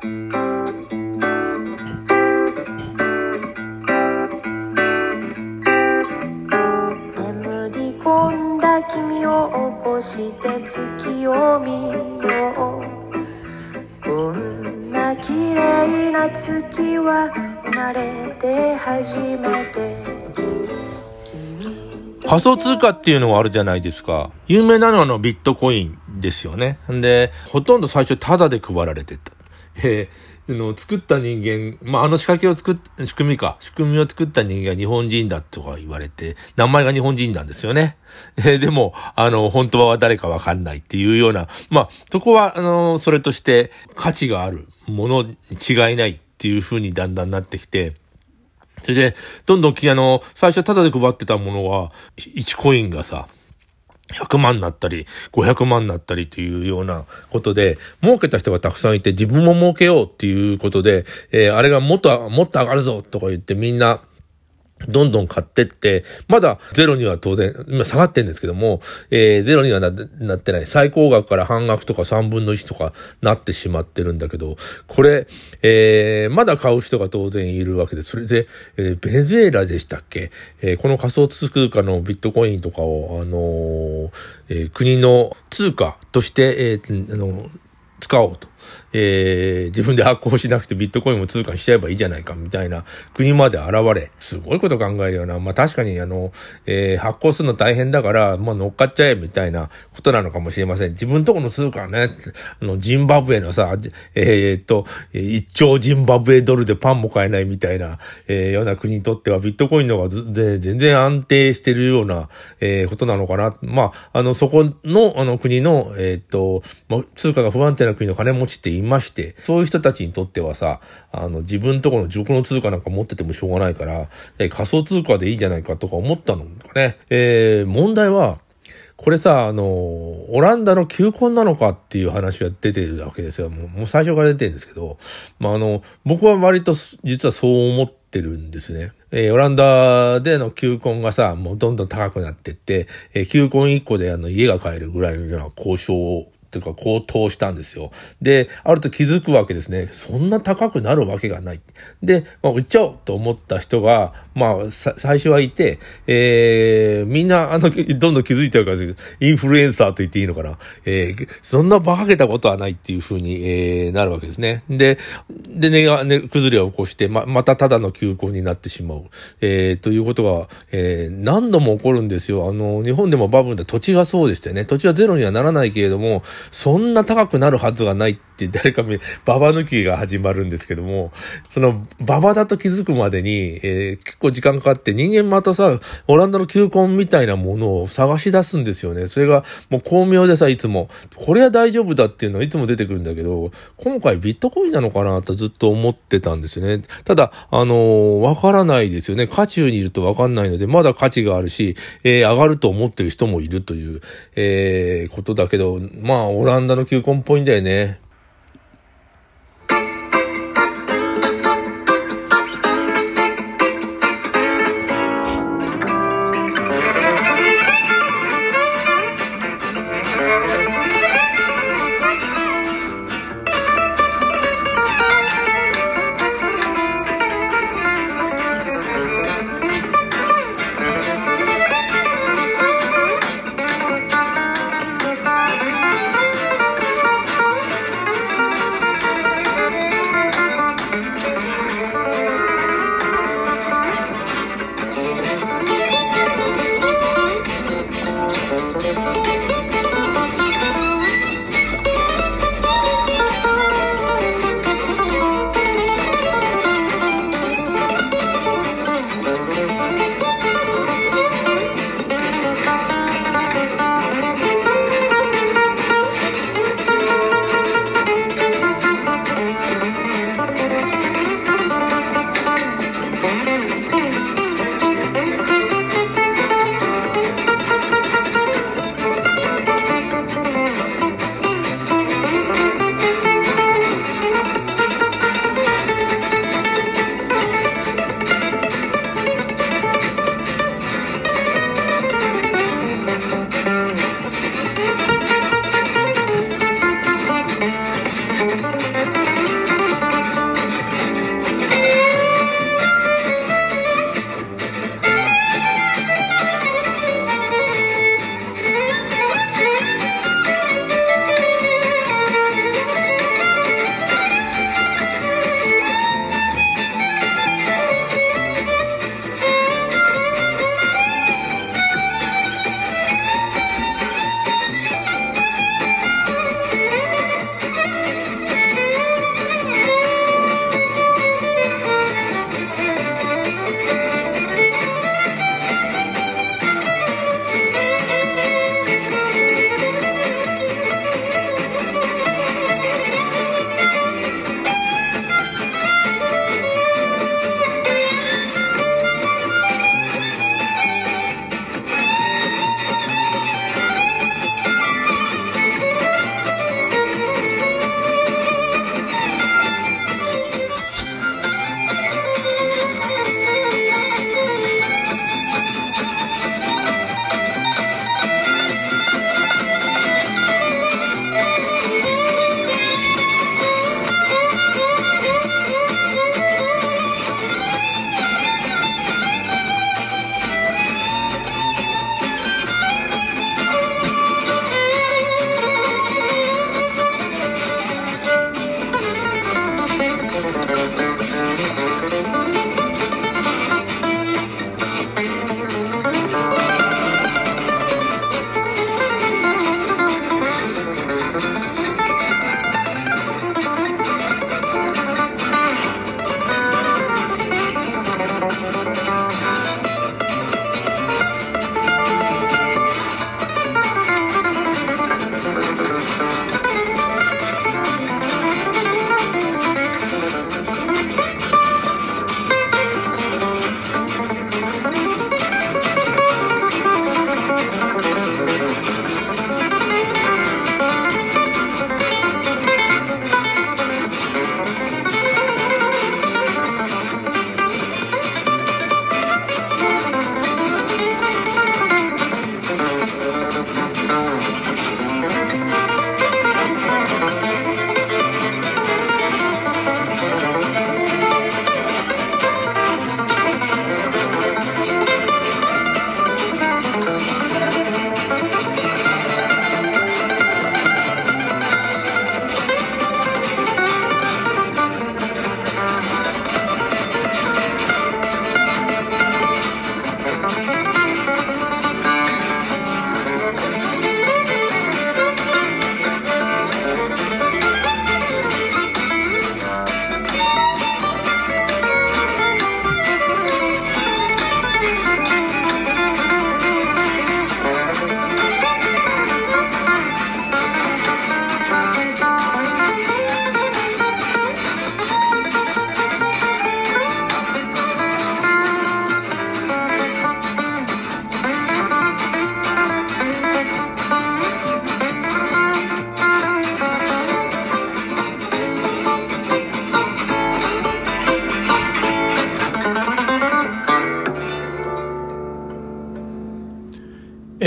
眠り込んだ君を起こして月を見ようこんな綺麗な月は生まれて初めて仮想通貨っていうのがあるじゃないですか。有名なのはのビットコインですよね。んで、ほとんど最初タダで配られてた。えー、の作った人間、まあ、あの仕掛けを作っ、仕組みか。仕組みを作った人間が日本人だとか言われて、名前が日本人なんですよね。えー、でも、あの、本当は誰かわかんないっていうような、まあ、そこは、あの、それとして価値があるものに違いないっていう風にだんだんなってきて、それで、どんどん、あの、最初タダで配ってたものは、1コインがさ、100万になったり、500万になったりというようなことで、儲けた人がたくさんいて、自分も儲けようっていうことで、えー、あれがもっと、もっと上がるぞとか言ってみんな、どんどん買ってって、まだゼロには当然、今下がってんですけども、えー、ゼロにはななってない。最高額から半額とか3分の1とかなってしまってるんだけど、これ、えー、まだ買う人が当然いるわけで、それで、えー、ベネズエラでしたっけ？えー、この仮想通貨のビットコインとかを、あのー、えー、国の通貨として、えー、あの、使おうと。えー、自分で発行しなくてビットコインも通貨にしちゃえばいいじゃないかみたいな国まで現れ、すごいこと考えるよな。まあ確かにあの、えー、発行するの大変だから、まあ乗っかっちゃえみたいなことなのかもしれません。自分とこの通貨ね、あの、ジンバブエのさ、えー、っと、一兆ジンバブエドルでパンも買えないみたいな、えー、ような国にとってはビットコインの方がで全然安定してるような、えー、ことなのかな。まあ、あの、そこの、あの国の、えー、っと、通貨が不安定な国の金持ちっていまして、そういう人たちにとってはさ、あの、自分とこの自国の通貨なんか持っててもしょうがないから、え仮想通貨でいいじゃないかとか思ったのかね。えー、問題は、これさ、あの、オランダの球根なのかっていう話が出てるわけですよ。もう最初から出てるんですけど、まあ、あの、僕は割と実はそう思ってるんですね。えー、オランダでの球根がさ、もうどんどん高くなってって、えー、球根1個であの家が買えるぐらいのような交渉というか高騰したんですよ。で、あると気づくわけですね。そんな高くなるわけがない。で、まあ、売っちゃおうと思った人が、まあ、最初はいて、えー、みんな、あの、どんどん気づいてるから、インフルエンサーと言っていいのかな。えー、そんな馬鹿げたことはないっていうふうに、えー、なるわけですね。で、で、ね、が、ね、崩れを起こして、ま、またただの休校になってしまう。えー、ということが、えー、何度も起こるんですよ。あの、日本でもバブルで土地がそうでしたよね。土地はゼロにはならないけれども、そんな高くなるはずがないって誰か見、ババ抜きが始まるんですけども、その、ババだと気づくまでに、えー、結構時間かかって、人間またさ、オランダの球根みたいなものを探し出すんですよね。それが、もう巧妙でさ、いつも、これは大丈夫だっていうのはいつも出てくるんだけど、今回ビットコインなのかなとずっと思ってたんですよね。ただ、あのー、わからないですよね。渦中にいるとわかんないので、まだ価値があるし、えー、上がると思ってる人もいるという、えー、ことだけど、まあ、オランダの球根っぽいんだよね。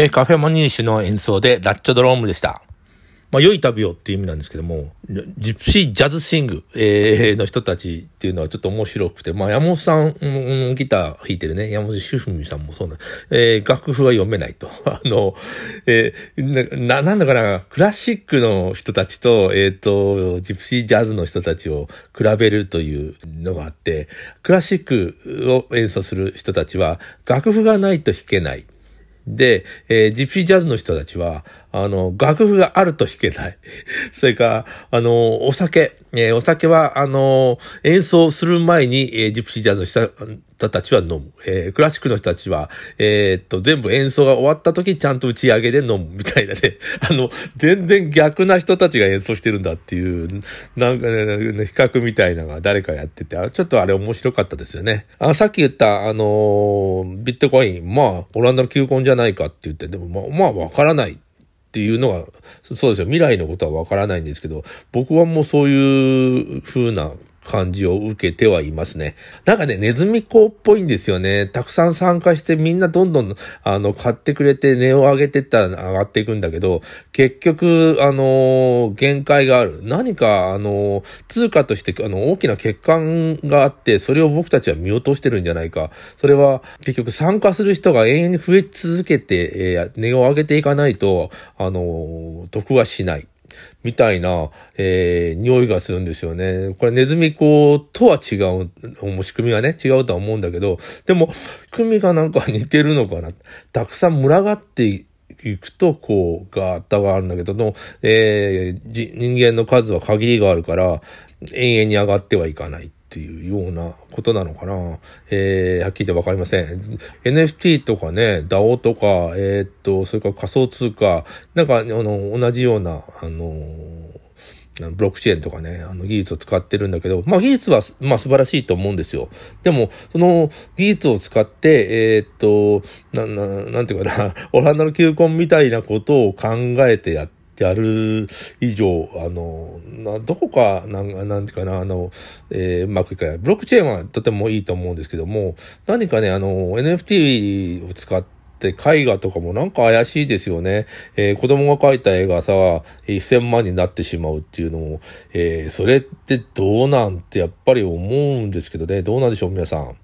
えー、カフェマニーシュの演奏でラッチョドロームでした。まあ、良い旅をっていう意味なんですけども、ジプシージャズシング、えー、の人たちっていうのはちょっと面白くて、まあ、山本さん、うん、ギター弾いてるね、山本主婦さんもそうな、えー、楽譜は読めないと。あの、えー、な、なんだかな、クラシックの人たちと、えっ、ー、と、ジプシージャズの人たちを比べるというのがあって、クラシックを演奏する人たちは、楽譜がないと弾けない。で、えー、ジプシージャズの人たちは、あの、楽譜があると弾けない。それから、あの、お酒。えー、お酒は、あの、演奏する前に、えー、ジプシージャズの人たちは飲む。えー、クラシックの人たちは、えっと、全部演奏が終わった時、ちゃんと打ち上げで飲むみたいなね。あの、全然逆な人たちが演奏してるんだっていう、なんかね、比較みたいなのが誰かやってて、ちょっとあれ面白かったですよね。あさっき言った、あのビットコイン、まあ、オランダの球根じゃないかって言って、でも、まあ、まあ、わからない。っていうのは、そうですよ。未来のことはわからないんですけど、僕はもうそういう風な感じを受けてはいますね。なんかね、ネズミ子っぽいんですよね。たくさん参加してみんなどんどん、あの、買ってくれて値を上げてったら上がっていくんだけど、結局、あの、限界がある。何か、あの、通貨として、あの、大きな欠陥があって、それを僕たちは見落としてるんじゃないか。それは、結局参加する人が永遠に増え続けて、えー、値を上げていかないと、あの、得はしない。みたいな、えー、匂いがするんですよね。これネズミ子とは違う、もう仕組みがね、違うとは思うんだけど、でも、仕組みがなんか似てるのかな。たくさん群がっていくと、こう、ガーッタがあるんだけども、えー、人間の数は限りがあるから、永遠に上がってはいかない。っていうようなことなのかな。えー、はっきり言ってわかりません。NFT とかね、DAO とか、えー、っと、それから仮想通貨、なんか、あの、同じような、あの、ブロックチェーンとかね、あの技術を使ってるんだけど、まあ技術は、まあ素晴らしいと思うんですよ。でも、その技術を使って、えー、っと、な、な、なんていうかな、オランダの球根みたいなことを考えてやって、やる以上、あの、などこか、なん、なんていうかな、あの、えー、うまくいかない。ブロックチェーンはとてもいいと思うんですけども、何かね、あの、NFT を使って、絵画とかもなんか怪しいですよね。えー、子供が描いた絵がさ、1000万になってしまうっていうのも、えー、それってどうなんてやっぱり思うんですけどね。どうなんでしょう、皆さん。